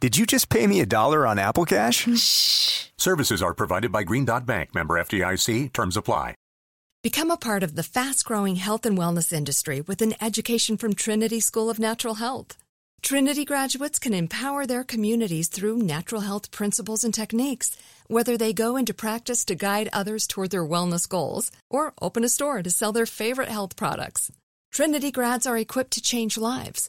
Did you just pay me a dollar on Apple Cash? Shh. Services are provided by Green Dot Bank, member FDIC. Terms apply. Become a part of the fast growing health and wellness industry with an education from Trinity School of Natural Health. Trinity graduates can empower their communities through natural health principles and techniques, whether they go into practice to guide others toward their wellness goals or open a store to sell their favorite health products. Trinity grads are equipped to change lives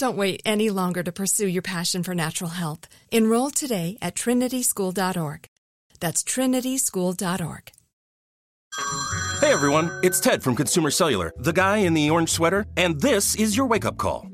Don't wait any longer to pursue your passion for natural health. Enroll today at trinityschool.org. That's trinityschool.org. Hey everyone, it's Ted from Consumer Cellular, the guy in the orange sweater, and this is your wake up call.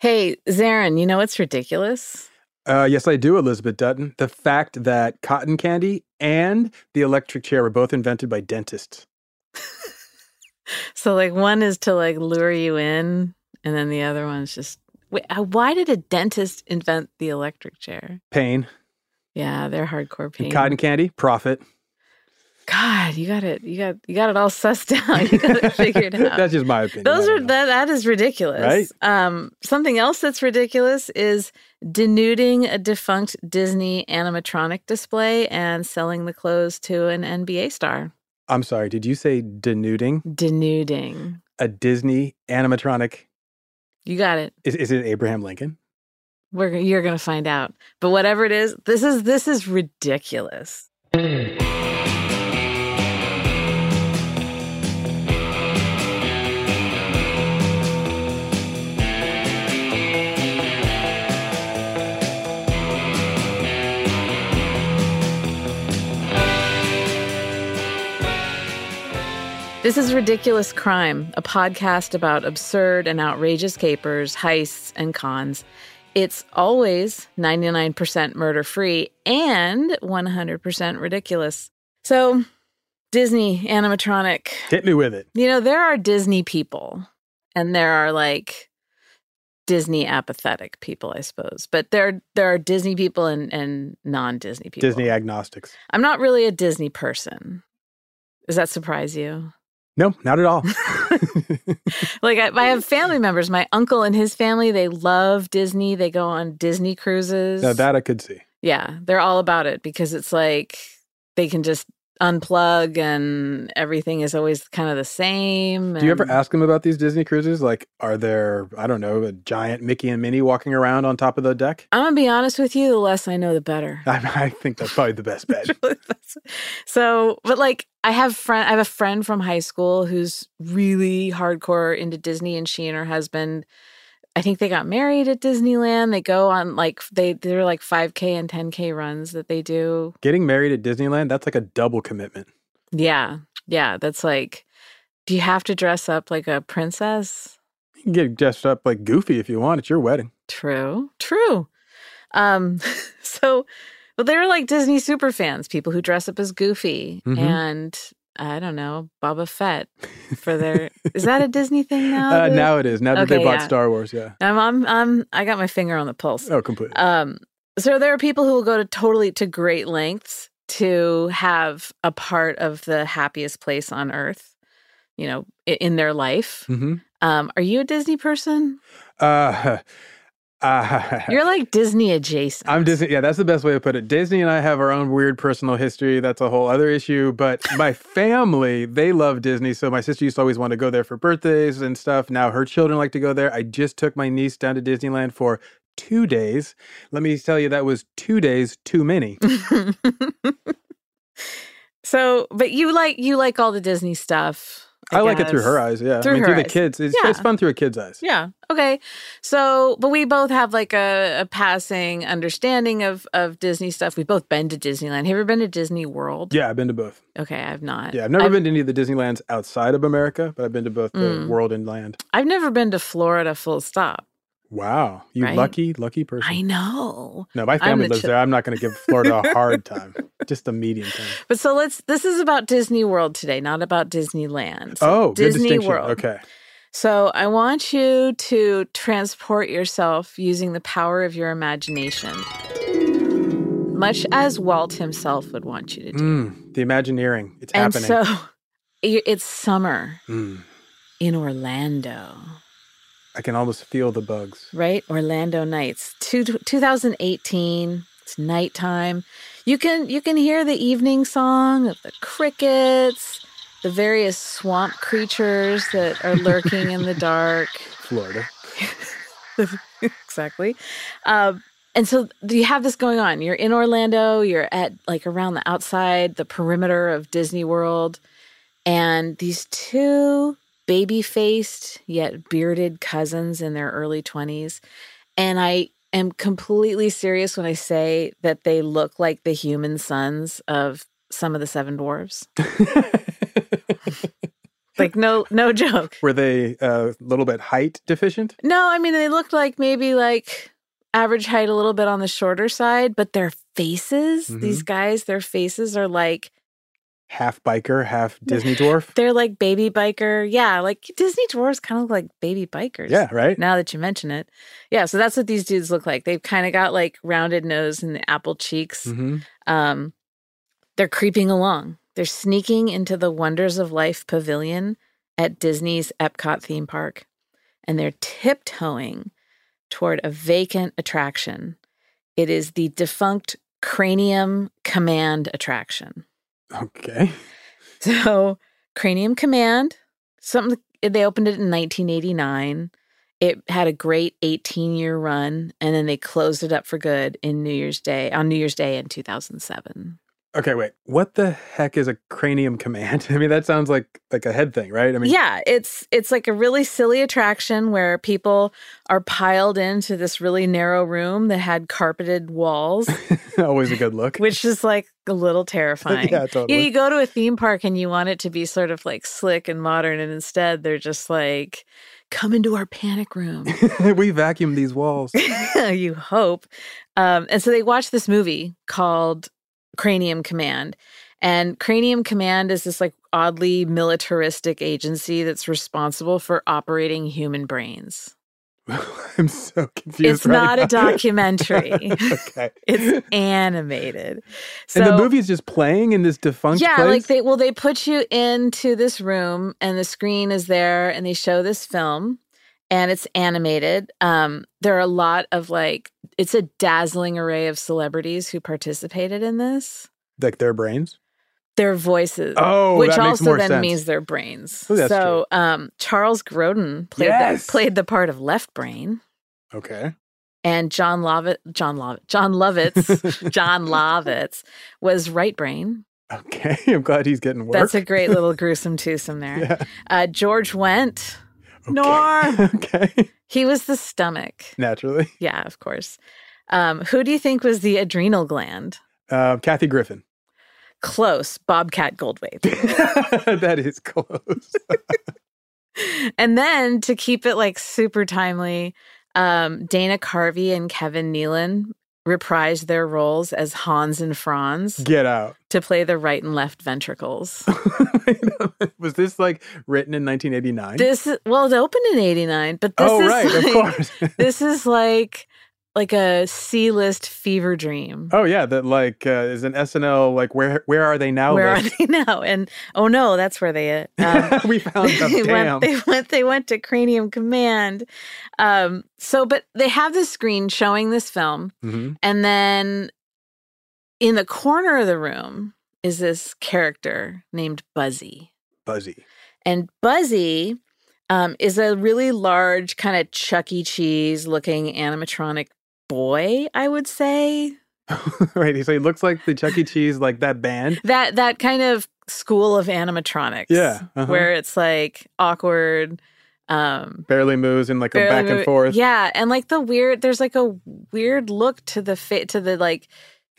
Hey, Zarin, you know what's ridiculous? Uh, yes, I do, Elizabeth Dutton. The fact that cotton candy and the electric chair were both invented by dentists. so, like, one is to like lure you in, and then the other one's just. Wait, uh, why did a dentist invent the electric chair? Pain. Yeah, they're hardcore pain. And cotton candy, profit. God, you got it. You got you got it all sussed out. You got it figured out. that's just my opinion. Those are that that is ridiculous. Right? Um, something else that's ridiculous is denuding a defunct Disney animatronic display and selling the clothes to an NBA star. I'm sorry. Did you say denuding? Denuding a Disney animatronic. You got it. Is, is it Abraham Lincoln? We're you're gonna find out. But whatever it is, this is this is ridiculous. This is Ridiculous Crime, a podcast about absurd and outrageous capers, heists, and cons. It's always 99% murder free and 100% ridiculous. So, Disney animatronic. Hit me with it. You know, there are Disney people and there are like Disney apathetic people, I suppose. But there there are Disney people and, and non Disney people. Disney agnostics. I'm not really a Disney person. Does that surprise you? No, not at all. like I, I, have family members. My uncle and his family, they love Disney. They go on Disney cruises. Now that I could see. Yeah, they're all about it because it's like they can just unplug and everything is always kind of the same. Do you ever ask them about these Disney cruises? Like, are there, I don't know, a giant Mickey and Minnie walking around on top of the deck? I'm going to be honest with you. The less I know, the better. I, I think that's probably the best bet. so, but like, I have friend, I have a friend from high school who's really hardcore into Disney, and she and her husband I think they got married at Disneyland. They go on like they they're like 5k and 10k runs that they do. Getting married at Disneyland, that's like a double commitment. Yeah. Yeah, that's like do you have to dress up like a princess? You can get dressed up like Goofy if you want. It's your wedding. True. True. Um, so, but they're like Disney super fans, people who dress up as Goofy Mhm. and I don't know, Boba Fett for their. is that a Disney thing now? Uh, now it is. Now that Okay, they bought yeah. Star Wars, yeah. I'm, I'm, I'm, I got my finger on the pulse. Oh, completely. Um, so there are people who will go to totally to great lengths to have a part of the happiest place on earth, you know, in their life. hmm Um, are you a Disney person? Uh, uh, You're like Disney adjacent. I'm Disney. Yeah, that's the best way to put it. Disney and I have our own weird personal history. That's a whole other issue. But my family, they love Disney. So my sister used to always want to go there for birthdays and stuff. Now her children like to go there. I just took my niece down to Disneyland for two days. Let me tell you, that was two days too many. so, but you like you like all the Disney stuff. I, like it through her eyes. Yeah, Through I mean, through the kids. It's, Yeah. it's fun through a kid's eyes. Yeah. Okay. So, but we both have like a, a passing understanding of of Disney stuff. We've both been to Disneyland. Have you ever been to Disney World? Yeah, I've been to both. Okay, I've not. Yeah, I've never been to any of the Disneylands outside of America, but I've been to both the Mm. world and land. I've never been to Florida. Full stop. Wow, you Right? lucky, lucky person. I know. No, my family lives chi- there. I'm not going to give Florida a hard time. Just a medium time. But so let's. This is about Disney World today, not about Disneyland. So oh, Disney. World. Okay. So I want you to transport yourself using the power of your imagination, much as Walt himself would want you to do. Mm, the Imagineering. It's and happening. so it's summer Mm, in Orlando, I can almost feel the bugs. right? Orlando nights, two, 2018. It's nighttime. You can you can hear the evening song of the crickets, the various swamp creatures that are lurking in the dark. Florida. exactly. Um, and so you have this going on. You're in Orlando, you're at like around the outside, the perimeter of Disney World, and these two baby faced yet bearded cousins in their early 20s. And I am completely serious when I say that they look like the human sons of some of the seven dwarves. like no no joke. Were they a little bit height deficient? No, I mean they looked like maybe like average height, a little bit on the shorter side, but their faces, these mm-hmm. guys, their faces are like Half biker, half Disney dwarf? they're like baby biker. Yeah, like Disney dwarves kind of look like baby bikers. Yeah, right? Now that you mention it. Yeah, so that's what these dudes look like. They've kind of got like rounded nose and the apple cheeks. hmm Um, they're creeping along. They're sneaking into the Wonders of Life pavilion at Disney's Epcot theme park, and they're tiptoeing toward a vacant attraction. It is the defunct Cranium Command attraction. Okay. So, Cranium Command, something they opened it in 1989. It had a great 18 year run, and then they closed it up for good in New Year's Day on New Year's Day in 2007. Okay, wait. What the heck is a cranium command? I mean, that sounds like like a head thing, right? I mean, yeah, it's it's like a really silly attraction where people are piled into this really narrow room that had carpeted walls, always a good look. which is like a little terrifying. Yeah, You, know, totally. you go to a theme park and you want it to be sort of like slick and modern, and instead they're just like, "Come into our panic room." we vacuum these walls. you hope. Um, and so they watched this movie called Cranium Command. And Cranium Command is this like oddly militaristic agency that's responsible for operating human brains. I'm so confused. It's right not a documentary. okay. it's animated. So and the movie is just playing in this defunct yeah, place. like they well, they put you into this room and the screen is there and they show this film and it's animated. Um, there are a lot of like it's a dazzling array of celebrities who participated in this. like their brains. Their voices. Oh, which also then sense. means their brains. Oh, that's so um Charles Grodin played Yes! the, played the part of left brain. Okay. And John Lovett, John Lovett, Jon Lovitz, Jon Lovitz was right brain. Okay. I'm glad he's getting work. That's a great little gruesome twosome there. Yeah. Uh, George Wendt, Norm. okay. He was the stomach. Naturally. Yeah, of course. Um, who do you think was the adrenal gland? Uh, Kathy Griffin. Close, Bobcat Goldthwait. that is close. and then to keep it like super timely, Um, Dana Carvey and Kevin Nealon reprised their roles as Hans and Franz Get out. to play the right and left ventricles. Was this like written in 1989? This well, it opened in '89, but this oh, is right, like, of course. this is like like a C-list fever dream. oh, yeah. That like uh, is an SNL. Like, where where are they now? Where are they now? And oh no, that's where they. Um, we found them. they Damn. went. They went. They went to Cranium Command. Um, so, but they have this screen showing this film, Mhm. and then in the corner of the room is this character named Buzzy. Buzzy. And Buzzy um, is a really large, kind of Chuck E. Cheese looking animatronic boy, I would say. right. So he looks like the Chuck E. Cheese, like that band. That that kind of school of animatronics. Yeah, uh-huh. Where it's like awkward. Um Barely moves and like a back and forth. Yeah. And like the weird there's like a weird look to the fit to the like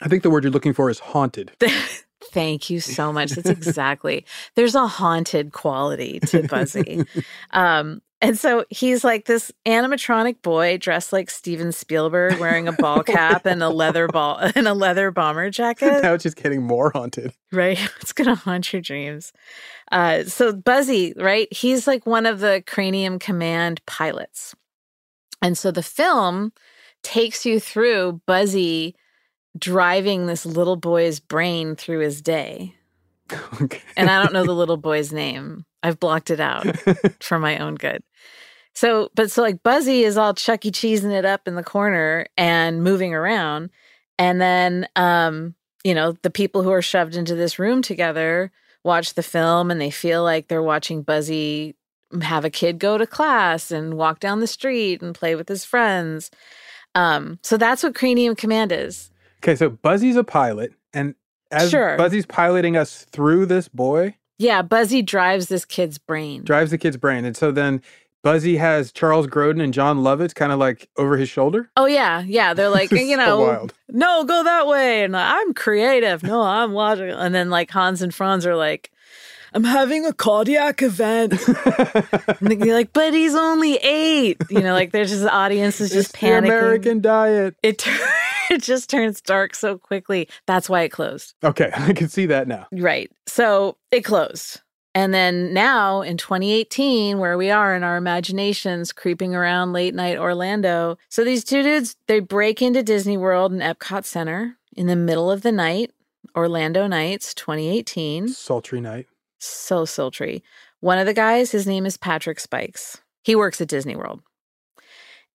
I think the word you're looking for is haunted. Thank you so much. That's exactly. There's a haunted quality to Buzzy. um, and so he's like this animatronic boy dressed like Steven Spielberg, wearing a ball cap and a leather ball and a leather bomber jacket. now it's just getting more haunted. Right? It's gonna haunt your dreams. Uh, so Buzzy, right? He's like one of the Cranium Command pilots, and so the film takes you through Buzzy driving this little boy's brain through his day. Okay. And I don't know the little boy's name. I've blocked it out for my own good. So, but so like Buzzy is all Chuck E. Cheesing it up in the corner and moving around. And then, um, you know, the people who are shoved into this room together watch the film and they feel like they're watching Buzzy have a kid go to class and walk down the street and play with his friends. Um, so that's what Cranium Command is. Okay, so Buzzy's a pilot, and as Sure. Buzzy's piloting us through this boy, Yeah, Buzzy drives this kid's brain. drives the kid's brain, and so then Buzzy has Charles Grodin and Jon Lovitz kind of like over his shoulder. Oh yeah, yeah. They're like, you so know, wild. no, go that way, and I'm creative. No, I'm logical. And then like Hans and Franz are like, I'm having a cardiac event. and they're like, but he's only eight. You know, like there's just the audience is just It's panicking. American diet. It it just turns dark so quickly. That's why it closed. Okay, I can see that now. Right. So it closed. And then now in 2018, where we are in our imaginations creeping around late night Orlando. So these two dudes, they break into Disney World and Epcot Center in the middle of the night, Orlando Nights 2018. Sultry night. So sultry. One of the guys, his name is Patrick Spikes. He works at Disney World.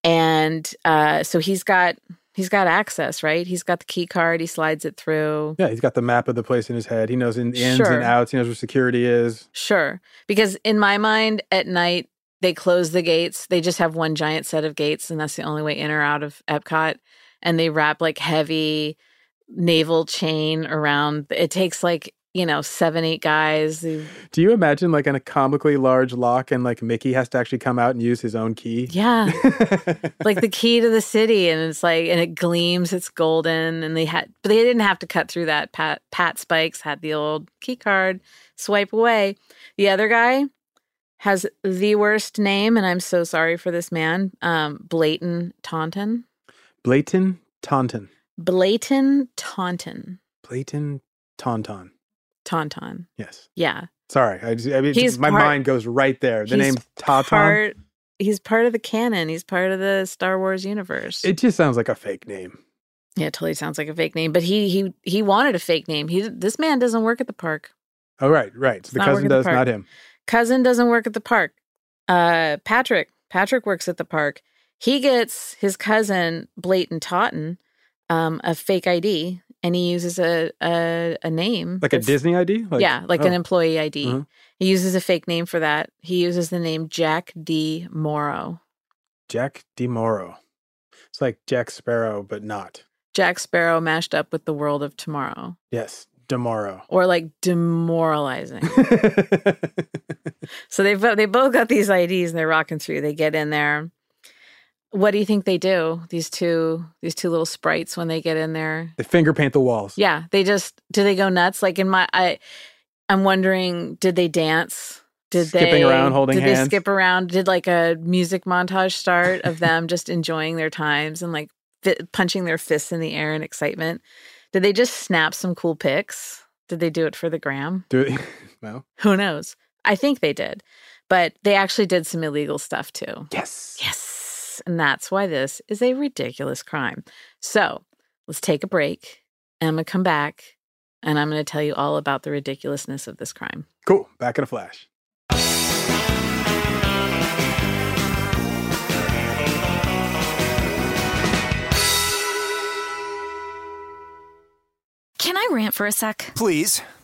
And uh, so he's got he's got access, right? He's got the key card, he slides it through. Yeah, he's got the map of the place in his head. He knows in the ins Sure. and outs. He knows where security is. Sure. Because in my mind, at night, they close the gates. They just have one giant set of gates, and that's the only way in or out of Epcot. And they wrap like heavy naval chain around. It takes like, you know, seven, eight guys. who- Do you imagine like in a comically large lock and like Mickey has to actually come out and use his own key? Yeah. like the key to the city. And it's like, and it gleams, it's golden. And they had, but they didn't have to cut through that. Pat, Pat Spikes had the old key card, swipe away. The other guy has the worst name, and I'm so sorry for this man. Um, Blayton Taunton. Blayton Taunton. Blayton Taunton. Blayton Taunton. Taunton. Yes. Yeah. Sorry. I, just, I mean, He's my part- mind goes right there. The name Taunton. Part, he's part of the canon. He's part of the Star Wars universe. It just sounds like a fake name. yeah, it totally sounds like a fake name. But he he he wanted a fake name. He this man doesn't work at the park. Oh, right, right. So the cousin the does, park. not him. Cousin doesn't work at the park. Uh, Patrick Patrick works at the park. He gets his cousin Blayton Taunton um, a fake ID, and he uses a a, a name Like a Disney ID? Like, yeah, like an oh. employee ID. Mhm. He uses a fake name for that. He uses the name Jack D. Morrow. Jack DeMoro. It's like Jack Sparrow, but not. Jack Sparrow mashed up with the world of tomorrow, Yes, DeMoro. or like demoralizing. so they they both got these IDs and they're rocking through. They get in there. What do you think they do? These two these two little sprites when they get in there. they finger paint the walls. Yeah, they just do they go nuts? Like in my I I'm wondering, did they dance? Did skipping they, around, holding did hands. they skip around? Did like a music montage start of them just enjoying their times and like fi- punching their fists in the air in excitement? Did they just snap some cool pics? Did they do it for the gram? Do well. Who knows? I think they did, but they actually did some illegal stuff too. Yes. Yes. And that's why this is a ridiculous crime. So let's take a break. And I'm going to come back and I'm going to tell you all about the ridiculousness of this crime. Cool. Back in a flash. Can I rant for a sec? Please.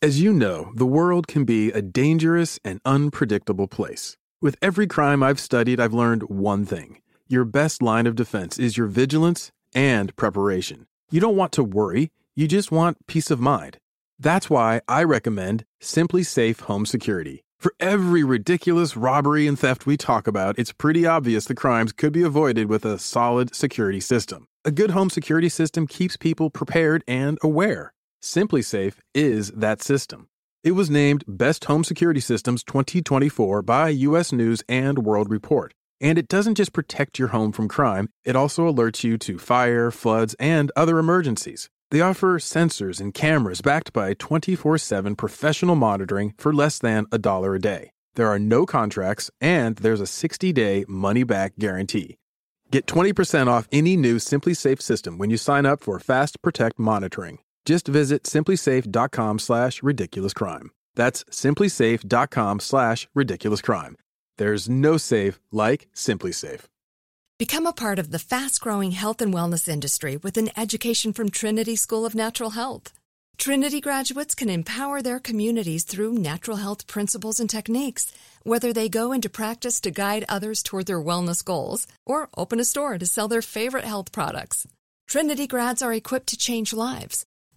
As you know, the world can be a dangerous and unpredictable place. With every crime I've studied, I've learned one thing your best line of defense is your vigilance and preparation. You don't want to worry, you just want peace of mind. That's why I recommend SimpliSafe Home Security. For every ridiculous robbery and theft we talk about, it's pretty obvious the crimes could be avoided with a solid security system. A good home security system keeps people prepared and aware. SimpliSafe is that system. It was named Best Home Security Systems 2024 by US News and World Report. And it doesn't just protect your home from crime, it also alerts you to fire, floods, and other emergencies. They offer sensors and cameras backed by 24 7 professional monitoring for less than a dollar a day. There are no contracts, and there's a 60 day money back guarantee. Get 20% off any new SimpliSafe system when you sign up for Fast Protect monitoring. Just visit simplisafe.com slash ridiculous crime. That's simplisafe.com slash ridiculous crime. There's no safe like SimpliSafe. Become a part of the fast growing health and wellness industry with an education from Trinity School of Natural Health. Trinity graduates can empower their communities through natural health principles and techniques, whether they go into practice to guide others toward their wellness goals or open a store to sell their favorite health products. Trinity grads are equipped to change lives.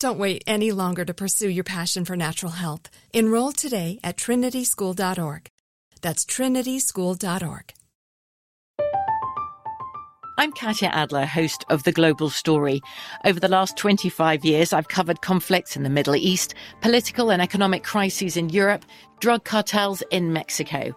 Don't wait any longer to pursue your passion for natural health. Enroll today at trinityschool.org. That's trinityschool.org. I'm Katya Adler, host of The Global Story. Over the last 25 years, I've covered conflicts in the Middle East, political and economic crises in Europe, drug cartels in Mexico.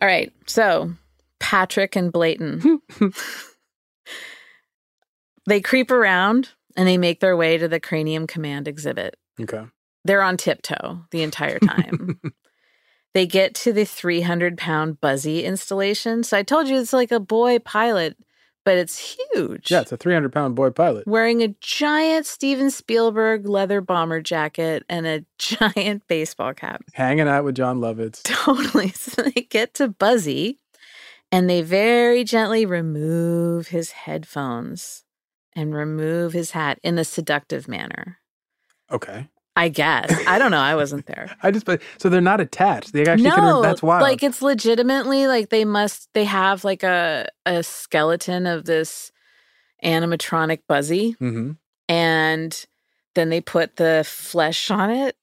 All right. So, Patrick and Blayton. they creep around and they make their way to the Cranium Command exhibit. Okay. They're on tiptoe the entire time. they get to the 300 pound Buzzy installation. So, I told you it's like a boy pilot, but it's huge. Yeah, it's a 300 pound boy pilot. Wearing a giant Steven Spielberg leather bomber jacket and a giant baseball cap. Hanging out with Jon Lovitz. Totally. So they get to Buzzy and they very gently remove his headphones and remove his hat in a seductive manner. Okay. I guess. I don't know. I wasn't there. I just, but so they're not attached. They actually no, can, that's wild. like it's legitimately like they must, they have like a, a skeleton of this animatronic Buzzy hmm and then they put the flesh on it,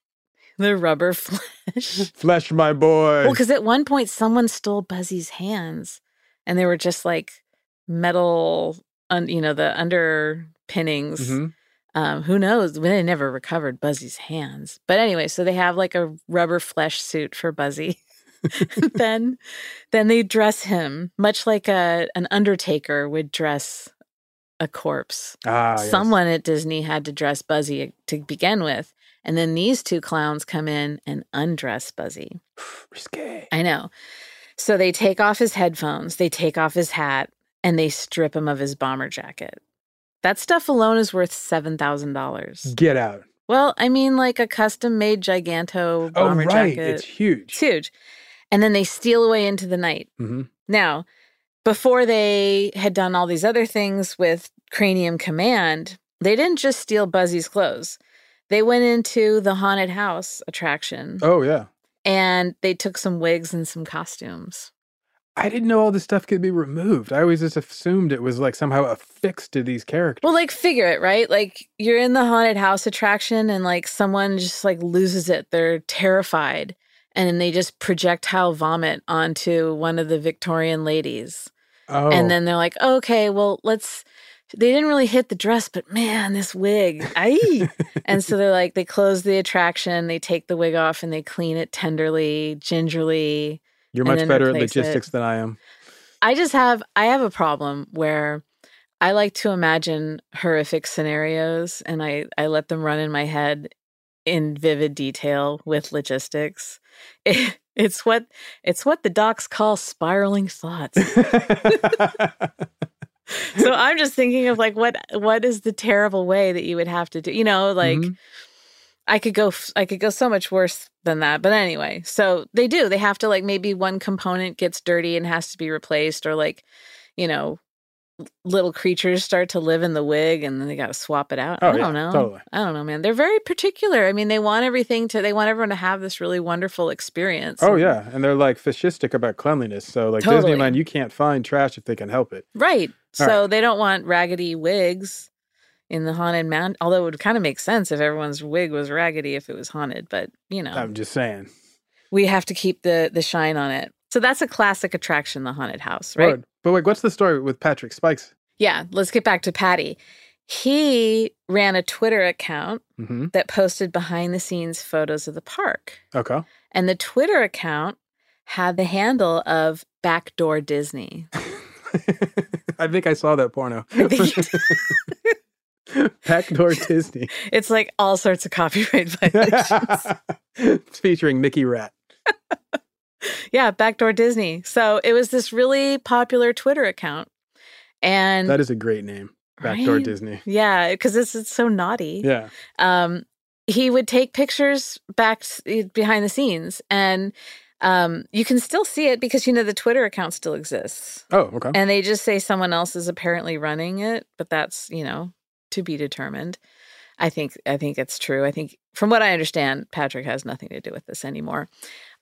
the rubber flesh. Flesh, my boy. Well, because at one point someone stole Buzzy's hands and they were just like metal un, you know, the underpinnings. Mhm. Um, who knows? They never recovered Buzzy's hands. But anyway, so they have like a rubber flesh suit for Buzzy. then then they dress him much like a an undertaker would dress a corpse. Ah, yes. Someone at Disney had to dress Buzzy to begin with. And then these two clowns come in and undress Buzzy. Risque. I know. So they take off his headphones, they take off his hat, and they strip him of his bomber jacket. That stuff alone is worth $7,000. Get out. Well, I mean, like a custom made Giganto bomber Oh, right. jacket. It's huge. It's huge. And then they steal away into the night. hmm Now, before they had done all these other things with Cranium Command, they didn't just steal Buzzy's clothes. They went into the haunted house attraction Oh, yeah. and they took some wigs and some costumes. I didn't know all this stuff could be removed. I always just assumed it was like somehow affixed to these characters. Well, like figure it, right? Like you're in the haunted house attraction and like someone just like loses it. They're terrified and then they just projectile vomit onto one of the Victorian ladies. oh. And then they're like, okay, well, let's. They didn't really hit the dress, but man, this wig. Aye. and so they're like, they close the attraction, they take the wig off and they clean it tenderly, gingerly. You're much better at replace it. logistics than I am. I just have, I have a problem where I like to imagine horrific scenarios and I, I let them run in my head in vivid detail with logistics. It, it's what it's what the docs call spiraling thoughts. so I'm just thinking of like what what is the terrible way that you would have to do? You know, like Mhm. I could go I could go so much worse than that. But anyway, so they do. They have to like maybe one component gets dirty and has to be replaced or like, you know, little creatures start to live in the wig and then they got to swap it out. Oh, I don't yeah, know. totally. I don't know, man. They're very particular. I mean, they want everything to they want everyone to have this really wonderful experience. Oh And- yeah, and they're like fascistic about cleanliness. So like Totally. Disneyland, you can't find trash if they can help it. Right. All So they don't want raggedy wigs in the haunted mountain. Although it would kind of make sense if everyone's wig was raggedy if it was haunted. But you know, I'm just saying. we have to keep the the shine on it. So that's a classic attraction, the haunted house, right? Word. But like, what's the story with Patrick Spikes? Yeah. Let's get back to Patty. He ran a Twitter account hmm that posted behind the scenes photos of the park. Okay. And the Twitter account had the handle of Backdoor Disney. I think I saw that porno. Backdoor Disney. It's like all sorts of copyright violations. it's featuring Mickey Rat. yeah, Backdoor Disney. So it was this really popular Twitter account. And That is a great name. Backdoor Right? Disney. yeah, because it's, it's so naughty. Yeah. um, he would take pictures back behind the scenes and um, you can still see it because you know the twitter account still exists Oh, okay. and they just say someone else is apparently running it but that's you know to be determined i think i think it's true i think from what i understand patrick has nothing to do with this anymore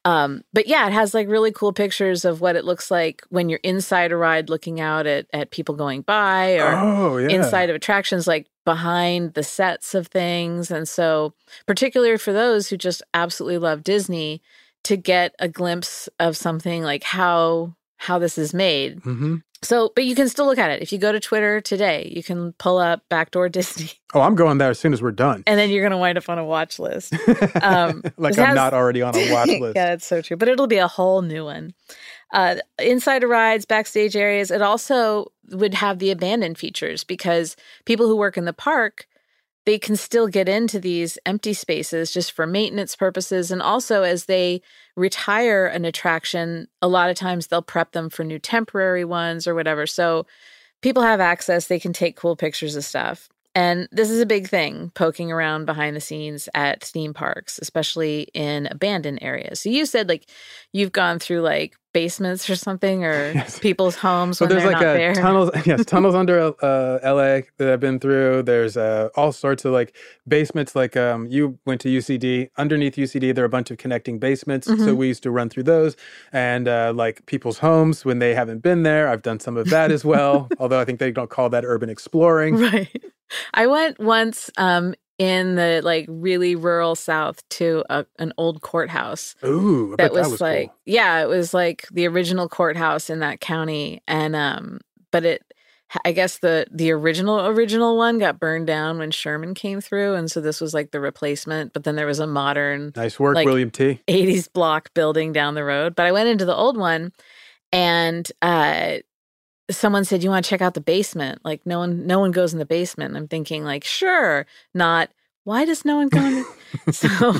um, but yeah, it has like really cool pictures of what it looks like when you're inside a ride looking out at, at people going by or oh, yeah. inside of attractions, like behind the sets of things. And so, particularly for those who just absolutely love Disney, to get a glimpse of something like how how this is made. hmm So, but you can still look at it. If you go to Twitter today, you can pull up Backdoor Disney, Oh, I'm going there as soon as we're done. and then you're going to wind up on a watch list. Um, like I'm has- not already on a watch list. yeah, that's so true. But it'll be a whole new one. Uh, inside of rides, backstage areas, it also would have the abandoned features because people who work in the park, they can still get into these empty spaces just for maintenance purposes. And also, as they retire an attraction, a lot of times they'll prep them for new temporary ones or whatever. So people have access, they can take cool pictures of stuff. And this is a big thing, poking around behind the scenes at theme parks, especially in abandoned areas. So you said like you've gone through like basements or something or Yes. people's homes So there's like a there. tunnels, yes, tunnels under uh, LA that I've been through. There's uh, all sorts of like basements. Like um, you went to UCD. Underneath UCD, there are a bunch of connecting basements. So Mhm. we used to run through those, and uh, like people's homes when they haven't been there. I've done some of that as well. although I think they don't call that urban exploring. Right. I went once um in the like really rural south to a, an old courthouse Ooh, that was, that was like cool. yeah, it was like the original courthouse in that county and um but it I guess the the original original one got burned down when Sherman came through, and so this was like the replacement. But then there was a modern, Nice work, like, William T. 80s block building down the road. But I went into the old one, and uh, someone said, "You want to check out the basement?" Like no one, no one goes in the basement. And I'm thinking, like, sure, not. Why does no one go in? the-" so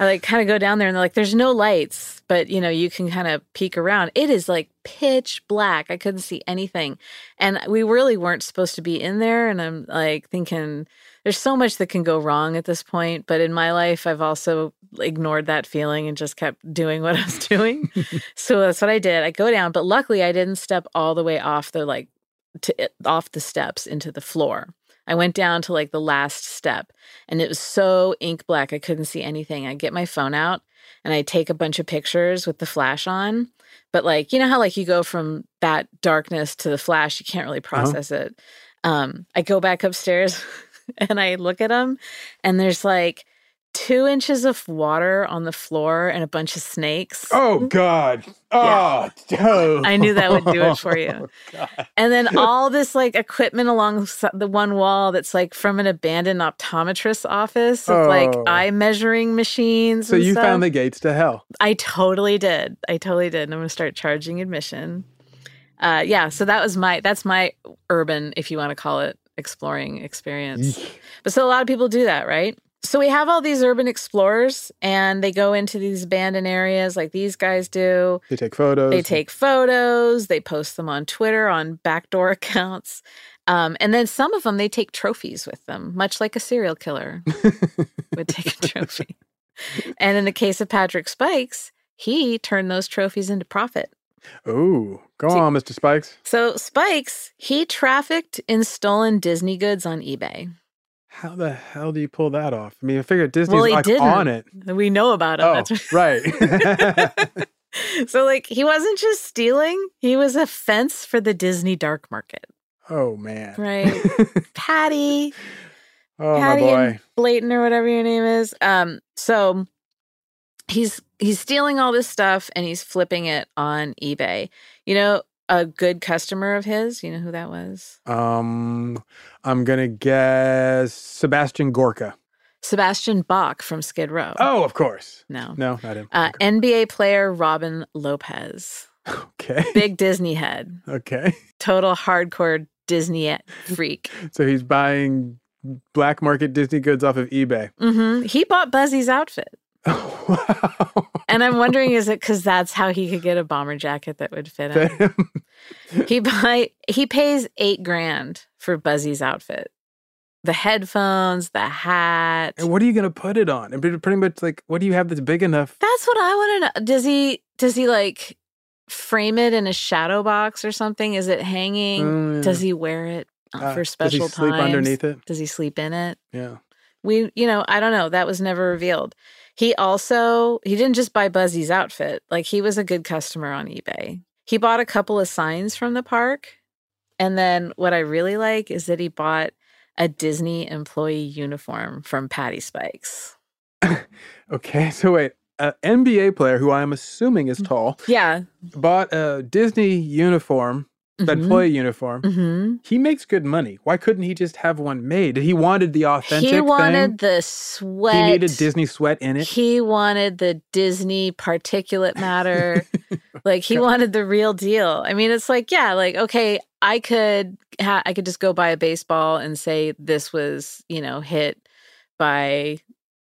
I like kind of go down there, and they're like, "There's no lights, but you know, you can kind of peek around. It is like pitch black. I couldn't see anything, and we really weren't supposed to be in there. And I'm like thinking." There's so much that can go wrong at this point, but in my life, I've also ignored that feeling and just kept doing what I was doing. so that's what I did. I go down, but luckily I didn't step all the way off the like to off the steps into the floor. I went down to like the last step and it was so ink black I couldn't see anything. I get my phone out and I take a bunch of pictures with the flash on. But like, you know how like you go from that darkness to the flash, you can't really process it. Um, I go back upstairs and I look at them and there's like two inches of water on the floor and a bunch of snakes. Oh God! Oh, oh. I knew that would do it for you. God. And then all this like equipment along the one wall that's like from an abandoned optometrist office of like Oh. eye measuring machines. So you stuff. found the gates to hell. I totally did. I totally did. And I'm going to start charging admission. Uh, yeah. So that was my, that's my urban, if you want to call it, exploring experience. But so a lot of people do that, right? So we have all these urban explorers and they go into these abandoned areas like these guys do. They take photos. They take photos, they post them on Twitter on backdoor accounts. Um, and then some of them, they take trophies with them, much like a serial killer would take a trophy. And in the case of Patrick Spikes, he turned those trophies into profit. Oh, go on, Mr. Spikes. So Spikes, he trafficked in stolen Disney goods on eBay. How the hell do you pull that off? I mean, I figured Disney's well, like didn't. on it. We know about him. Oh, right. so like he wasn't just stealing, he was a fence for the Disney dark market. oh man. Right. Patty. Oh Patty my boy. Blayton or whatever your name is. Um, so he's he's stealing all this stuff and he's flipping it on eBay. You know, a good customer of his, you know who that was? Um, I'm gonna guess Sebastian Gorka. Sebastian Bach from Skid Row. Oh, of course. No. No, not him. Uh, NBA player Robin Lopez. Okay. Big Disney head. Okay. Total hardcore Disney freak. So he's buying black market Disney goods off of eBay. hmm He bought Buzzy's outfit. And I'm wondering, is it because that's how he could get a bomber jacket that would fit him? he buy he pays eight grand for Buzzy's outfit, the headphones, the hat. And what are you gonna put it on? And pretty much like, what do you have that's big enough? That's what I want to know. Does he does he like frame it in a shadow box or something? Is it hanging? Mm, yeah. Does he wear it uh, for does he special sleep times? underneath it? Does he sleep in it? Yeah. we you know i don't know that was never revealed he also he didn't just buy buzzy's outfit. Like he was a good customer on ebay. He bought a couple of signs from the park. And then what i really like is that he bought a disney employee uniform from patty spikes. Okay. So wait, an NBA player who I am assuming is mm-hmm. tall yeah. bought a Disney uniform, Mhm. employee uniform. hmm He makes good money. Why couldn't he just have one made? He wanted the authentic he wanted thing. the sweat He needed Disney sweat in it. he wanted the disney particulate matter like he wanted the real deal i mean it's like yeah like okay i could ha- i could just go buy a baseball and say this was you know hit by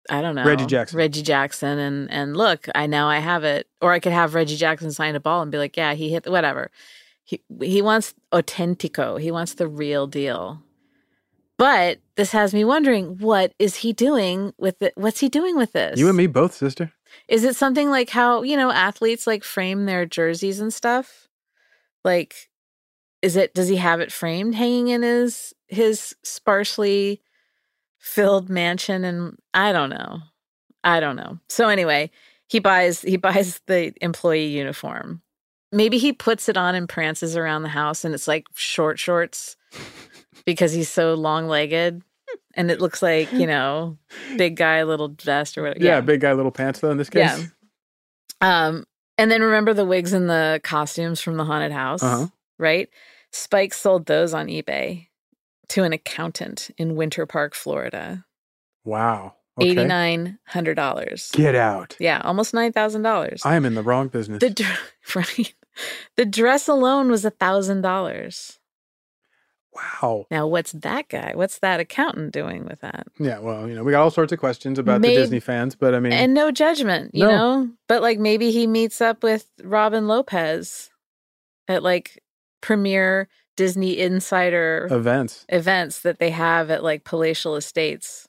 i don't know Reggie Jackson. reggie jackson and and look i now i have it or i could have reggie jackson sign a ball and be like yeah he hit whatever he he wants autentico he wants the real deal but this has me wondering what is he doing with it what's he doing with this You and me both, sister. is it something like how, you know, athletes like frame their jerseys and stuff? Like is it does he have it framed hanging in his his sparsely filled mansion and I don't know. I don't know. So anyway, he buys he buys the employee uniform. Maybe he puts it on and prances around the house and it's like short shorts because he's so long-legged and it looks like, you know, big guy little vest or whatever. Yeah, big guy, little pants though in this case. Yeah. Um, and then remember the wigs and the costumes from the haunted house, Uh-huh. right? Spike sold those on eBay to an accountant in Winter Park, Florida. Wow. Okay. Eighty nine hundred dollars. Get out. Yeah, almost nine thousand dollars. I am in the wrong business. The right. The dress alone was a thousand dollars. wow. Now, what's that guy? What's that accountant doing with that? Yeah, well, you know, we got all sorts of questions about Maybe- the Disney fans, but I mean, And no judgment, you No. know? But like maybe he meets up with Robin Lopez at like premier Disney insider events. events that they have at like palatial estates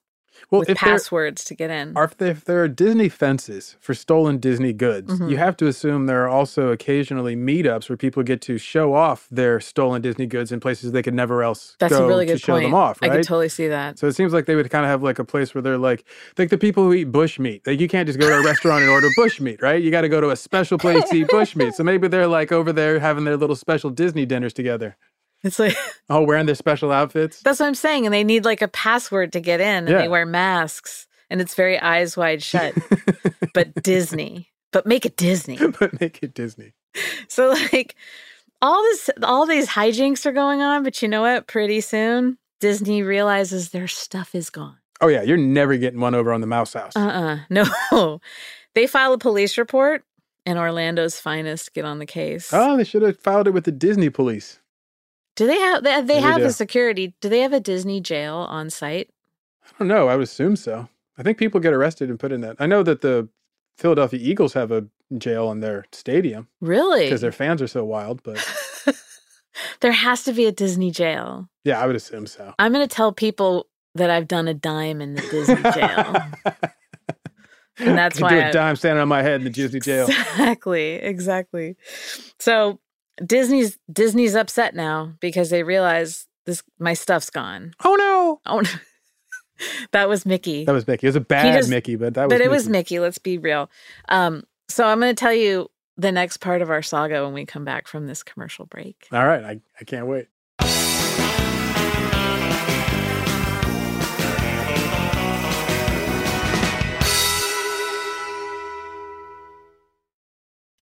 Well, with passwords to get in. are if there, if there are Disney fences for stolen Disney goods, Mhm. you have to assume there are also occasionally meetups where people get to show off their stolen Disney goods in places they could never else That's go a really to good show point. them off. I Right? could totally see that. So it seems like they would kind of have like a place where they're like, like the people who eat bush meat. Like you can't just go to a restaurant and order bush meat, right? You got to go to a special place to eat bush meat. So maybe they're like over there having their little special Disney dinners together. It's like Oh, wearing their special outfits. that's what I'm saying. And they need like a password to get in and Yeah. they wear masks and it's very eyes wide shut. but Disney. But make it Disney. but make it Disney. So like all this all these hijinks are going on, but you know what? Pretty soon Disney realizes their stuff is gone. Oh yeah, you're never getting one over on the Mouse House. Uh-uh. No. they file a police report and Orlando's finest get on the case. Oh, they should have filed it with the Disney police. Do they have they, they have do. the security? Do they have a Disney jail on site? I don't know. I would assume so. I think people get arrested and put in that. I know that the Philadelphia Eagles have a jail in their stadium Really? because their fans are so wild. But there has to be a Disney jail. yeah, I would assume so. I'm going to tell people that I've done a dime in the Disney jail. And that's I why do I- a dime standing on my head in the Disney jail. Exactly, exactly. So Disney's Disney's upset now because they realize this my stuff's gone. Oh no! Oh, no. that was Mickey. That was Mickey. It was a bad just- Mickey, but that was. but it Mickey. was Mickey. Let's be real. Um, so I'm going to tell you the next part of our saga when we come back from this commercial break. All right, I, I can't wait.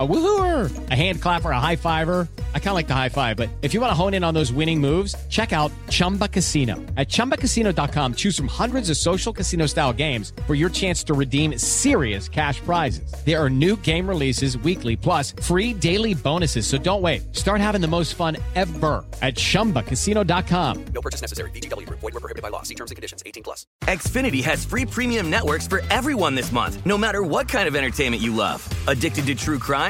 A woohooer, a hand clapper, a high fiver. I kind of like the high five, but if you want to hone in on those winning moves, check out Chumba Casino. At ChumbaCasino.com, choose from hundreds of social casino style games for your chance to redeem serious cash prizes. There are new game releases weekly, plus free daily bonuses. So don't wait. Start having the most fun ever at ChumbaCasino.com. No purchase necessary. Group. Void were prohibited by law. See terms and conditions. 18 plus. Xfinity has free premium networks for everyone this month, no matter what kind of entertainment you love. Addicted to true crime?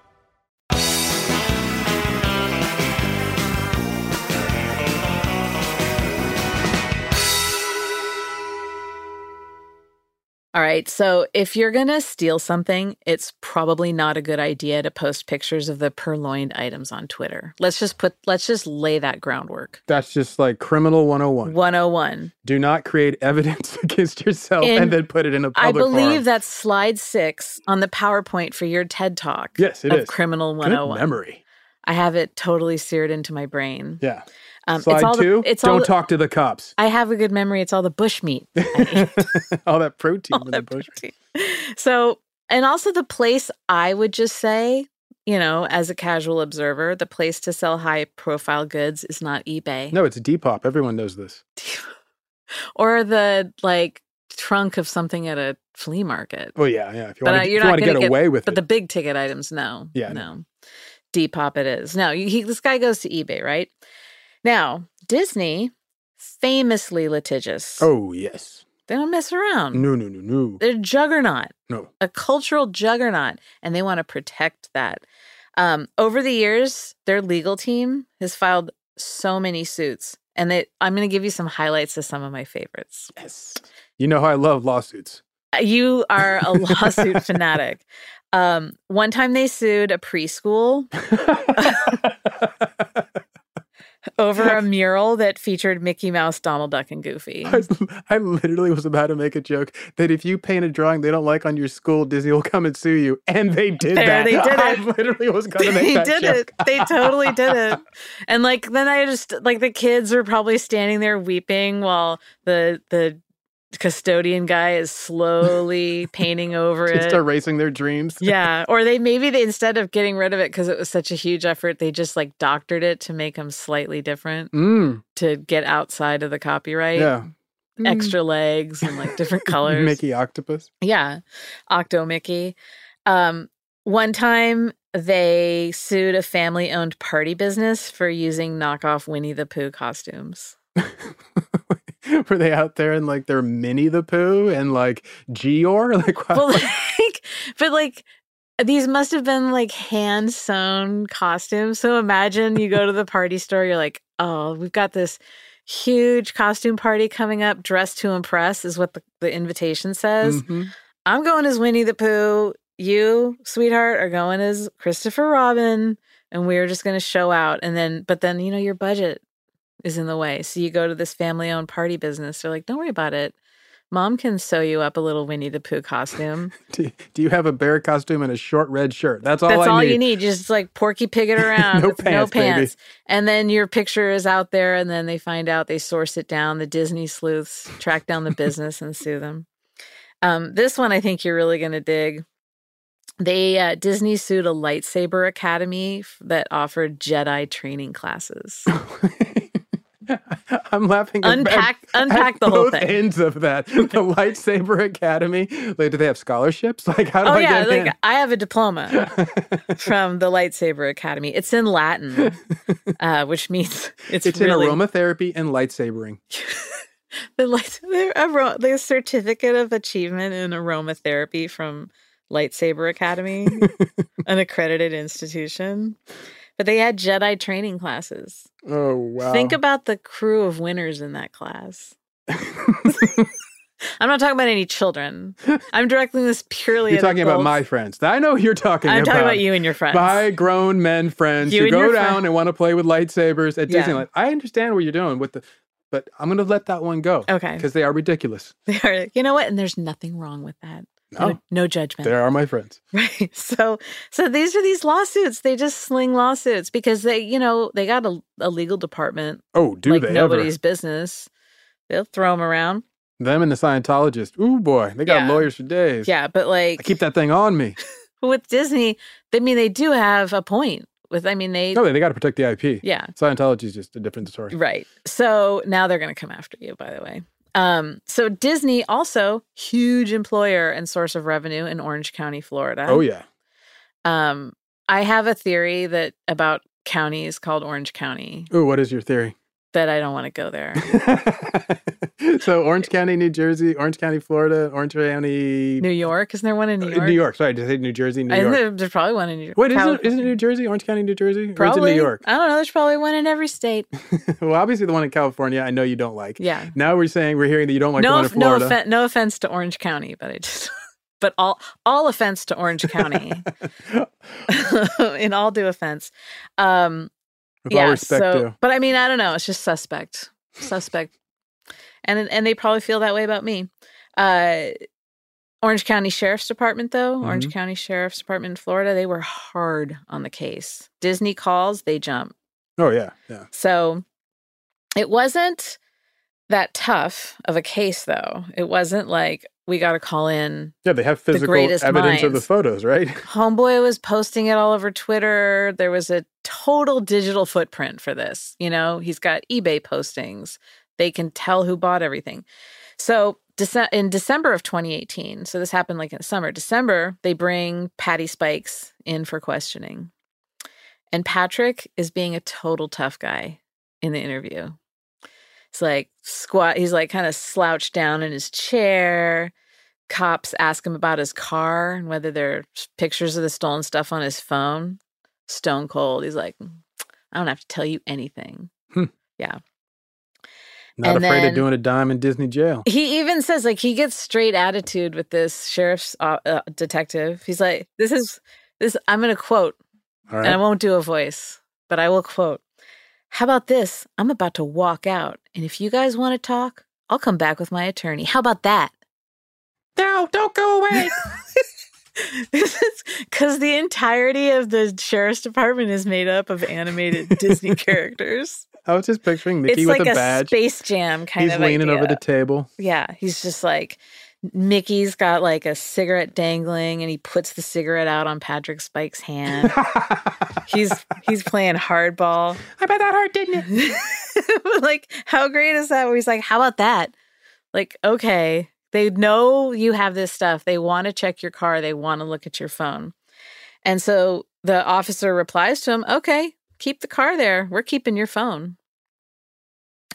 Right. So if you're going to steal something, it's probably not a good idea to post pictures of the purloined items on Twitter. Let's just put let's just lay that groundwork. That's just like criminal 101. 101. Do not create evidence against yourself In- and then put it in a public I believe forum. that's slide 6 on the PowerPoint for your TED Talk. Yes, it of is. Criminal Good 101. memory. I have it totally seared into my brain. Yeah. Um, Slide it's all two, The, it's don't all the- talk to the cops. I have a good memory. It's all the bush meat. All that protein in the bush. So, and also the place I would just say, you know, as a casual observer, the place to sell high profile goods is not eBay No, it's Depop. Everyone knows this. or the like trunk of something at a flea market. Well, yeah, yeah. If you want to, you're if you not want to gonna get away with But it. But the big ticket items, no. Yeah, No. Depop it is. No, he, this guy goes to eBay, right? Now, Disney, famously litigious. oh, yes. They don't mess around. No, no, no, no. They're a juggernaut. No. a cultural juggernaut, and they want to protect that. Um, over the years, their legal team has filed so many suits, and they, I'm going to give you some highlights of some of my favorites. Yes. You know how I love lawsuits. Uh, You are a lawsuit fanatic. Um, one time they sued a preschool over a mural that featured Mickey Mouse, Donald Duck, and Goofy. I, I literally was about to make a joke that if you paint a drawing they don't like on your school, Disney will come and sue you. And they did There, that. they did I it. literally was going to make they that did joke. it. They totally did it. And like then I just like the kids are probably standing there weeping while the the custodian guy is slowly painting over Just it. erasing their dreams. yeah, or they maybe they instead of getting rid of it because it was such a huge effort, they just like doctored it to make them slightly different Mm, to get outside of the copyright. yeah. Extra legs and like different colors. Mickey Octopus. Yeah, Octo Mickey. Um, one time they sued a family owned party business for using knockoff Winnie the Pooh costumes. Were they out there in like their Minnie the Pooh and like Geor? Like? Well, like, but like, these must have been like hand sewn costumes. So imagine you go to the party store, you're like, oh, we've got this huge costume party coming up, dressed to impress, is what the, the invitation says. Mhm. I'm going as Winnie the Pooh. You, sweetheart, are going as Christopher Robin, and we're just going to show out. And then, but then, you know, your budget is in the way. So you go to this family owned party business. They're like, don't worry about it. Mom can sew you up a little Winnie the Pooh costume. do, do you have a bear costume and a short red shirt? That's all That's I all need. you need. Just like Porky Pig it around. No pants, no baby. pants. And then your picture is out there, and then they find out, they source it down. The Disney sleuths track down the business and sue them. Um, this one I think you're really going to dig. They uh, Disney sued a lightsaber academy f- that offered Jedi training classes. I'm laughing. Unpack- at, unpack at the whole both thing. ends of that. The lightsaber academy. Like, do they have scholarships? Like, how do oh I yeah, get like in? I have a diploma from the lightsaber academy. It's in Latin, uh, which means it's, It's, really, in aromatherapy and lightsabering. the light the certificate of achievement in aromatherapy from Lightsaber Academy, an accredited institution. But they had Jedi training classes. Oh wow! Think about the crew of winners in that class. I'm not talking about any children. I'm directing this purely. You're talking about my friends. I know who you're talking about I'm about. talking about you and your friends. My grown men friends You who go down friend- and want to play with lightsabers at Yeah. Disneyland. I understand what you're doing with the, but I'm going to let that one go. Okay. Because they are ridiculous. They are, you know what? And there's nothing wrong with that. No, No. no judgment. They are my friends. Right. So so these are these lawsuits. They just sling lawsuits because they, you know, they got a, a legal department Oh, do like they nobody's ever? business. They'll throw them around. Them and the Scientologist. Ooh boy, they got Yeah. lawyers for days. Yeah, but like I keep that thing on me. with Disney, I mean they do have a point. With I mean they No, they they got to protect the IP. Yeah. Scientology is just a different story. Right. So now they're going to come after you, by the way. Um, so Disney also huge employer and source of revenue in Orange County, Florida. Oh yeah. Um, I have a theory that about counties called Orange County. Ooh, what is your theory? That I don't want to go there. so Orange County, New Jersey, Orange County, Florida, Orange County, New York. Isn't there one in New York? New York. Sorry, did I say New Jersey? New York. there- there's probably one in New York. Wait, isn't isn't New Jersey? Orange County, New Jersey? Or Probably is it New York? I don't know. There's probably one in every state. well, obviously the one in California, I know you don't like. Yeah. Now we're saying we're hearing that you don't like the no, one in no, Florida. offen- no offense to Orange County, but I just, but all all offense to Orange County. in all due offense, um, With all respect so, due. but I mean, I don't know. It's just suspect, suspect, and and they probably feel that way about me. Uh, Orange County Sheriff's Department, though, Orange Mhm. County Sheriff's Department in Florida, they were hard on the case. Disney calls, they jump. Oh yeah, yeah. So it wasn't that tough of a case, though. It wasn't like we got to call in. Yeah, they have physical greatest evidence of the photos, right? Homeboy was posting it all over Twitter. There was a total digital footprint for this. You know, he's got eBay postings. They can tell who bought everything. So in December of 2018, so this happened like in the summer, December, they bring Patty Spikes in for questioning. And Patrick is being a total tough guy in the interview. It's like squat, he's like kind of slouched down in his chair. Cops ask him about his car and whether there are pictures of the stolen stuff on his phone. Stone cold. He's like, I don't have to tell you anything. Hmm. Yeah. Not And afraid of doing a dime in Disney jail. He even says like he gets straight attitude with this sheriff's uh, uh, detective. He's like, "This is this." I'm going to quote, All and I won't do a voice, but I will quote. How about this? I'm about to walk out, and if you guys want to talk, I'll come back with my attorney. How about that? No, don't go away. Because the entirety of the sheriff's department is made up of animated Disney characters. I was just picturing Mickey it's with like a a, badge. Space Jam kind He's of leaning over the table. Yeah, he's just like Mickey's got like a cigarette dangling, and he puts the cigarette out on Patrick Spike's hand. he's he's playing hardball. I bet that hurt, didn't it? like, how great is that? Where he's like, "How about that?" Like, okay, they know you have this stuff. They want to check your car. They want to look at your phone, and so the officer replies to him, "Okay, keep the car there. We're keeping your phone."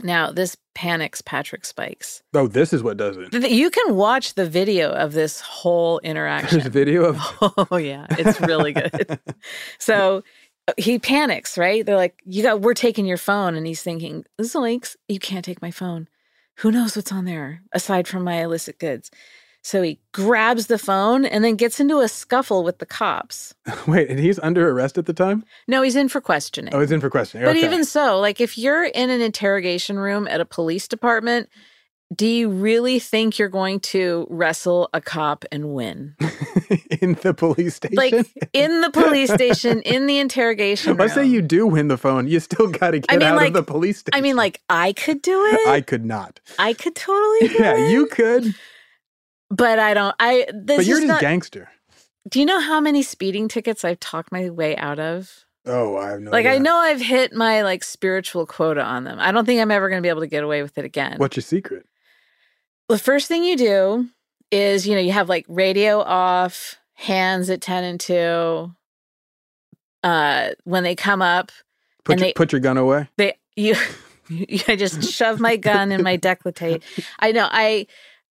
Now, this panics Patrick Spikes. Oh, this is what does it. You can watch the video of this whole interaction. There's video of Oh yeah, it's really good. so uh, he panics, right? They're like, "You got, we're taking your phone," and he's thinking, "Zoinks! You can't take my phone. Who knows what's on there aside from my illicit goods?" So he grabs the phone and then gets into a scuffle with the cops. Wait, and he's under arrest at the time? No, he's in for questioning. Oh, he's in for questioning. But okay. even so, like if you're in an interrogation room at a police department, do you really think you're going to wrestle a cop and win? in the police station. Like in the police station, in the interrogation room. Let's say you do win the phone, you still got to get I mean, out like, of the police station. I mean, like I could do it. I could not. I could totally do Yeah, it. you could, But I don't. I. This but you're just not, gangster. Do you know how many speeding tickets I've talked my way out of? Oh, I have no like I know I've hit my like spiritual quota on them. I don't think I'm ever going to be able to get away with it again. What's your secret? The first thing you do is you know you have like radio off hands at 10 and 2 uh when they come up Put your, they put your gun away. they you, you I just shove my gun in my decollete. I know I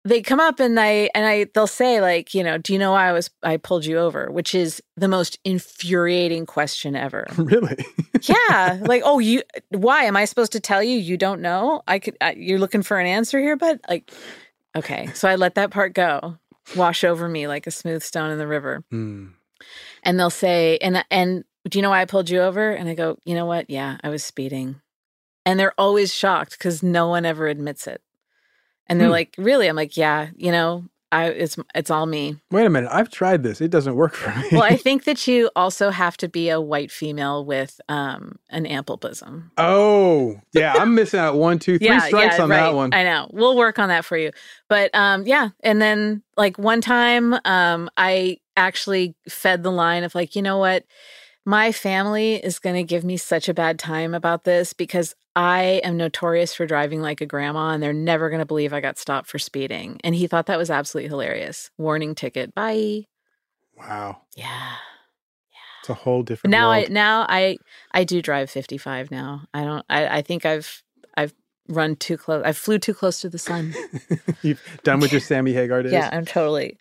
they come up and I and I they'll say like, you know, do you know why I was I pulled you over, which is the most infuriating question ever. Really? yeah, like, oh, you why am I supposed to tell you you don't know? I could I, you're looking for an answer here, but like okay, so I let that part go. Wash over me like a smooth stone in the river Hmm. and they'll say and and do you know why i pulled you over and i go you know what yeah i was speeding and they're always shocked because no one ever admits it and they're Hmm. like really i'm like yeah you know i it's it's all me Wait a minute. I've tried this. It doesn't work for me. well i think that you also have to be a white female with um an ample bosom oh, yeah. I'm missing out one, two, three strikes on that one. I know. We'll work on that for you. But um yeah, and then like one time um I actually fed the line of like, you know what? My family is going to give me such a bad time about this because I am notorious for driving like a grandma and they're never going to believe I got stopped for speeding. And he thought that was absolutely hilarious. Warning ticket. Bye. wow. Yeah. It's a whole different Now I now I I do drive 55 now. I don't I I think I've I've run too close. I flew too close to the sun. You've done with your Sammy Hagar days. yeah, I'm totally.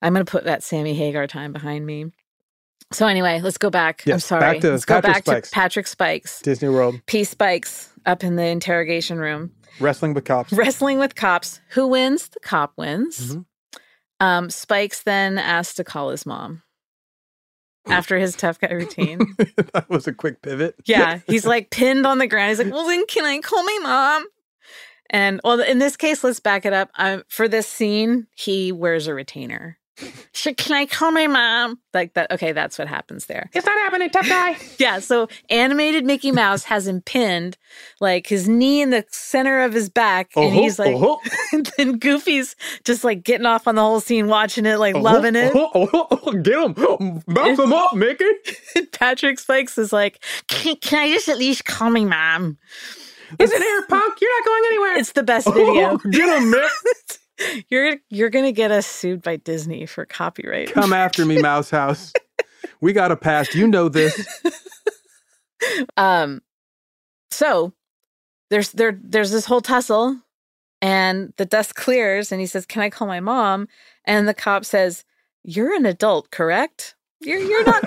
I'm gonna put that Sammy Hagar time behind me. So anyway, let's go back. I'm sorry. back to let's go Patrick back Spikes. to Patrick Spikes. Disney World, P Spikes up in the interrogation room, wrestling with cops. wrestling with cops. Who wins? The cop wins. Mhm. Um, Spikes then asked to call his mom after his tough guy routine. that was a quick pivot. Yeah, he's like pinned on the ground. He's like, "Well, then can I call my mom?" And well, in this case, let's back it up. Um, for this scene, he wears a retainer. Should, can I call my mom? Like that. Okay, that's what happens there. It's not happening, tough guy. Yeah. So animated Mickey Mouse has him pinned, like his knee in the center of his back, and Uh-huh, he's like, uh-huh. and then Goofy's just like getting off on the whole scene, watching it, like uh-huh, loving it. Oh, oh, oh, oh, get him. Bounce him up, Mickey. Patrick Spikes is like, can, can I just at least call my mom? Listen here, punk. You're not going anywhere. It's the best uh-huh, video. get him, Mick. You're you're gonna get us sued by Disney for copyright. Come after me, Mouse House. We got a past. You know this. Um, so there's there there's this whole tussle, and the dust clears, and he says, "Can I call my mom?" And the cop says, "You're an adult, correct? You're you're not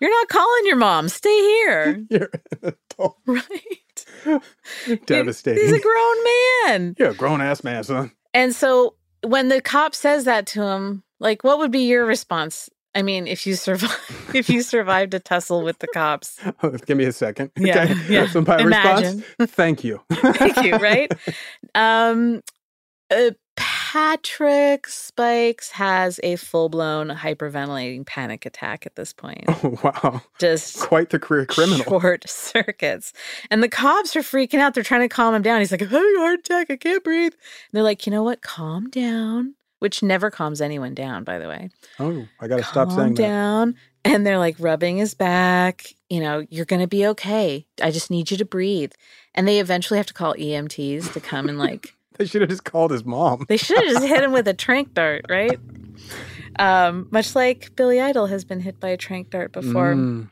you're not calling your mom. Stay here, You're an adult. right? Devastating. He's a grown man." You're a grown ass man, son. And so when the cop says that to him, like what would be your response? I mean, if you survive if you survived a tussle with the cops. Give me a second. Yeah, Okay. yeah. So my Imagine. response, thank you. Thank you, right? Um uh, Patrick Spikes has a full-blown hyperventilating panic attack at this point. Oh, wow. Just Quite the career criminal. short circuits. And the cops are freaking out. They're trying to calm him down. He's like, I'm having a heart attack. I can't breathe. And they're like, you know what? Calm down. Which never calms anyone down, by the way. Oh, I got to stop saying that. down. And they're like rubbing his back. You know, you're going to be okay. I just need you to breathe. And they eventually have to call EMTs to come and like, They should have just called his mom. they should have just hit him with a trank dart, right? Um, much like Billy Idol has been hit by a trank dart before. Mm.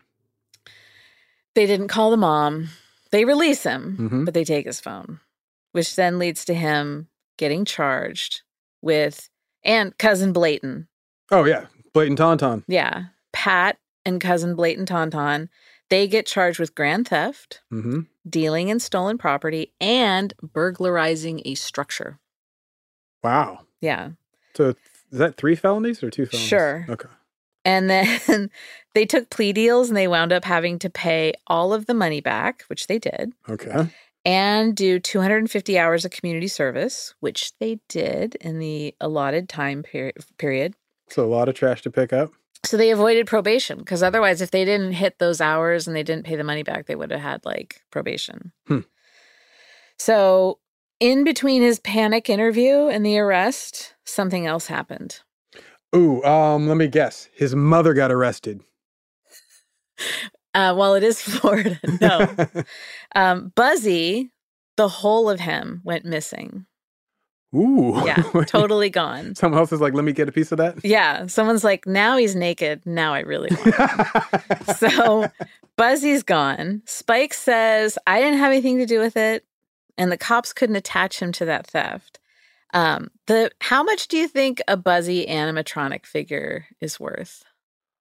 They didn't call the mom. They release him, Mhm. but they take his phone, which then leads to him getting charged with and cousin Blayton. Oh, yeah. Blatant Tauntaun. Yeah. Pat and cousin Blayton Tauntaun, they get charged with grand theft, Mm-hmm. dealing in stolen property, and burglarizing a structure. Wow. Yeah. So is that three felonies or two felonies? Sure. Okay. And then they took plea deals and they wound up having to pay all of the money back, which they did, Okay. and do 250 hours of community service, which they did in the allotted time peri- period. So a lot of trash to pick up. So they avoided probation because otherwise, if they didn't hit those hours and they didn't pay the money back, they would have had like probation. Hmm. So, in between his panic interview and the arrest, something else happened. Ooh, um, let me guess. His mother got arrested. Uh, while it is Florida, no. um, Buzzy, the whole of him went missing. Ooh. Yeah, totally gone. Someone else is like, let me get a piece of that. Yeah, someone's like, now he's naked. Now I really want. him." so Buzzy's gone. Spike says, I didn't have anything to do with it. And the cops couldn't attach him to that theft. Um, the how much do you think a Buzzy animatronic figure is worth?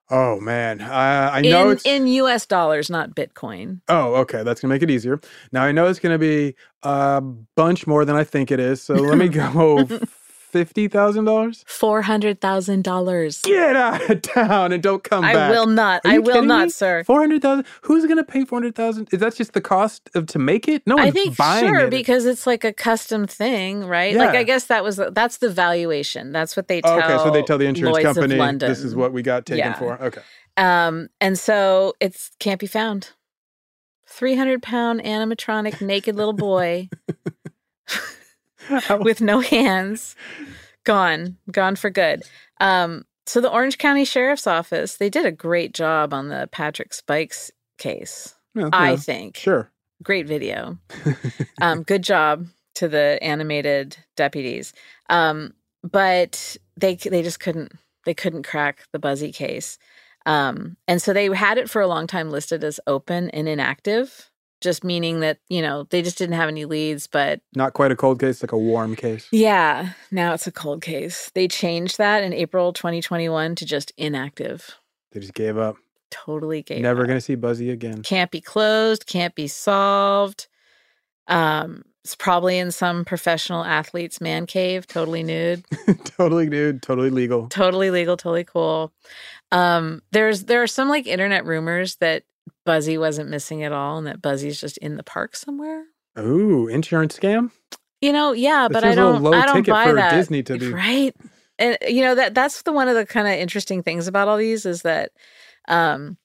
Oh man, I, I know in, it's. in US dollars, not Bitcoin. oh, okay, that's gonna make it easier. Now I know it's gonna be a bunch more than I think it is. So let me go fifty thousand dollars. Four hundred thousand dollars. Get out of town and don't come back. I back. will not. I will not, me? sir. Four hundred thousand. Who's gonna pay four hundred thousand? Is that just the cost of to make it? No one's I think buying sure it. because it's like a custom thing, right? Yeah. Like I guess that was that's the valuation. That's what they tell. okay, so they tell the insurance Lloyd's company this is what we got taken Yeah. for. Okay. Um, and so it's can't be found. Three hundred pound animatronic naked little boy with no hands, gone, gone for good. Um, so the Orange County Sheriff's Office they did a great job on the Patrick Spikes case. Yeah, I yeah, think Sure. great video. um, good job to the animated deputies. Um, but they they just couldn't they couldn't crack the Buzzy case. Um, and so they had it for a long time listed as open and inactive. Just meaning that, you know, they just didn't have any leads, but Not quite a cold case, like a warm case. yeah, now it's a cold case. They changed that in April 2021 to just inactive. They just gave up. Totally gave up. Never up. to see Buzzy again. Can't be closed, can't be solved. Um, it's probably in some professional athlete's man cave, totally nude. totally nude, totally legal. totally legal, totally cool. Um, there's there are some like internet rumors that Buzzy wasn't missing at all and that Buzzy's just in the park somewhere. Ooh, insurance scam? You know, yeah, That but I seems a little don't low I don't ticket buy for that. Disney to be- right. And you know that that's the one of the kind of interesting things about all these is that um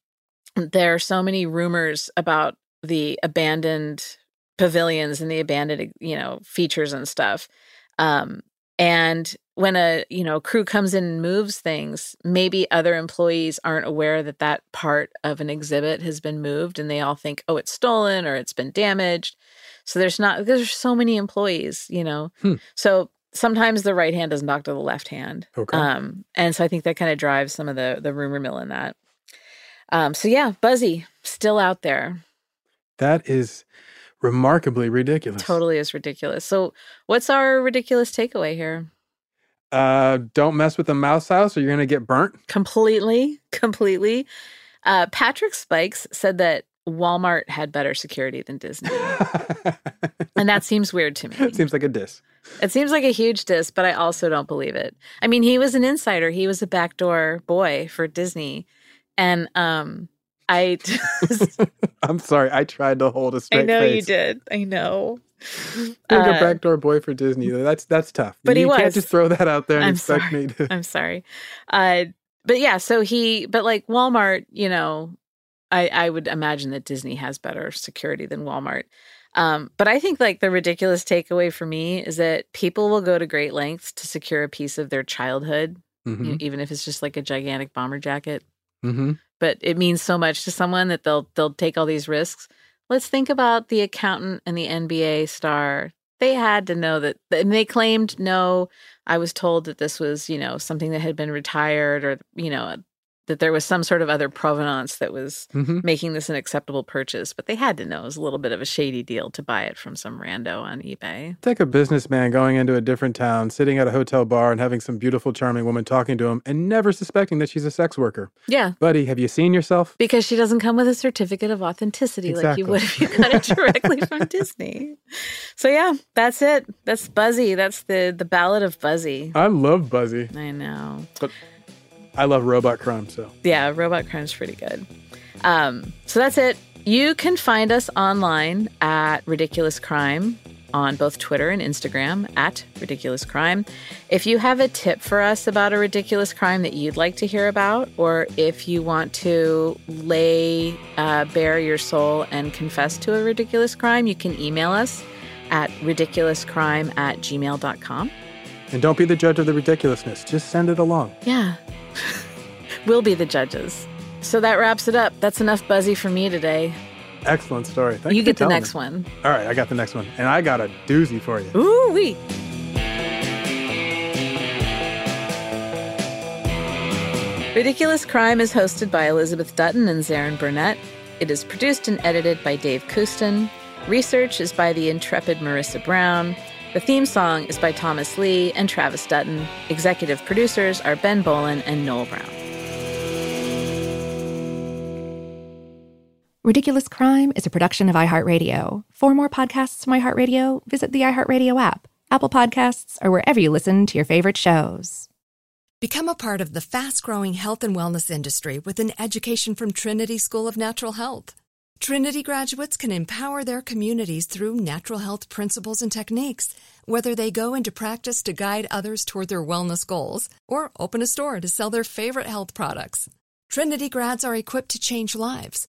there are so many rumors about the abandoned pavilions and the abandoned you know features and stuff. Um and when a you know crew comes in and moves things maybe other employees aren't aware that that part of an exhibit has been moved and they all think oh it's stolen or it's been damaged. So there's not there's so many employees you know? Hmm. so sometimes the right hand doesn't talk to the left hand. Okay. um and so i think that kind of drives some of the the rumor mill in that. Um so yeah buzzy still out there. That is remarkably ridiculous. totally is ridiculous. So what's our ridiculous takeaway here Uh, don't mess with the mouse house or you're going to get burnt. completely completely. Uh patrick spikes said that walmart had better security than disney. And that seems weird to me. It Seems like a diss. it seems like a huge diss but i also don't believe it. I mean he was an insider. He was a backdoor boy for disney. And um i just, I'm sorry. I tried to hold a straight i know face. you did i know Being Uh, a backdoor boy for Disney, that's that's tough. But you he can't was. just throw that out there and I'm expect sorry. me to. I'm sorry. Uh, but yeah, so he, but like Walmart, you know, I, I would imagine that Disney has better security than Walmart. Um, but I think like the ridiculous takeaway for me is that people will go to great lengths to secure a piece of their childhood, you know, even if it's just like a gigantic bomber jacket. Mhm. But it means so much to someone that they'll they'll take all these risks. Let's think about the accountant and the NBA star. They had to know that, and they claimed, no, I was told that this was, you know, something that had been retired or, you know, that there was some sort of other provenance that was Mhm. making this an acceptable purchase. But they had to know it was a little bit of a shady deal to buy it from some rando on eBay. It's like a businessman going into a different town, sitting at a hotel bar and having some beautiful, charming woman talking to him and never suspecting that she's a sex worker. Yeah. Buddy, have you seen yourself? Because she doesn't come with a certificate of authenticity like you would if you got it directly from Disney. So yeah, that's it. That's Buzzy. That's the the ballad of Buzzy. I love Buzzy, I know. but I love robot crime, so. Yeah, Robot Crime's pretty good. Um, so that's it. You can find us online at Ridiculous Crime on both Twitter and Instagram at Ridiculous Crime. If you have a tip for us about a ridiculous crime that you'd like to hear about, or if you want to lay uh, bare your soul and confess to a ridiculous crime, you can email us at ridiculouscrime at gmail.com. And don't be the judge of the ridiculousness. Just send it along. Yeah. We'll be the judges. So that wraps it up. That's enough buzzy for me today. Excellent story. Thank you for get the next me. one. All right, I got the next one. And I got a doozy for you. Ooh wee. Ridiculous Crime is hosted by Elizabeth Dutton and Zaron Burnett. It is produced and edited by Dave Cousten. Research is by the intrepid Marissa Brown. The theme song is by Thomas Lee and Travis Dutton. Executive producers are Ben Bowlin and Noel Brown. Ridiculous Crime is a production of iHeartRadio. For more podcasts from iHeartRadio, visit the iHeartRadio app, Apple Podcasts, or wherever you listen to your favorite shows. Become a part of the fast growing health and wellness industry with an education from Trinity School of Natural Health. Trinity graduates can empower their communities through natural health principles and techniques, whether they go into practice to guide others toward their wellness goals or open a store to sell their favorite health products. Trinity grads are equipped to change lives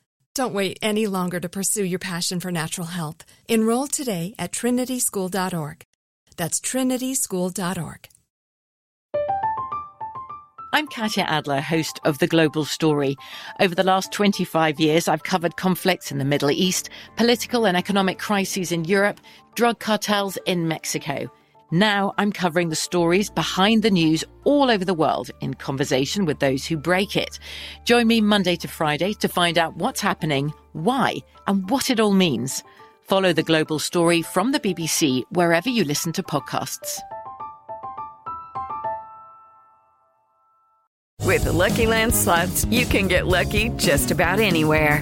Don't wait any longer to pursue your passion for natural health. Enroll today at trinityschool.org. That's trinityschool.org. I'm Katya Adler, host of The Global Story. Over the last 25 years, I've covered conflicts in the Middle East, political and economic crises in Europe, drug cartels in Mexico. Now I'm covering the stories behind the news all over the world in conversation with those who break it. Join me Monday to Friday to find out what's happening, why, and what it all means. Follow the global story from the BBC wherever you listen to podcasts. With the Lucky Land slots, you can get lucky just about anywhere.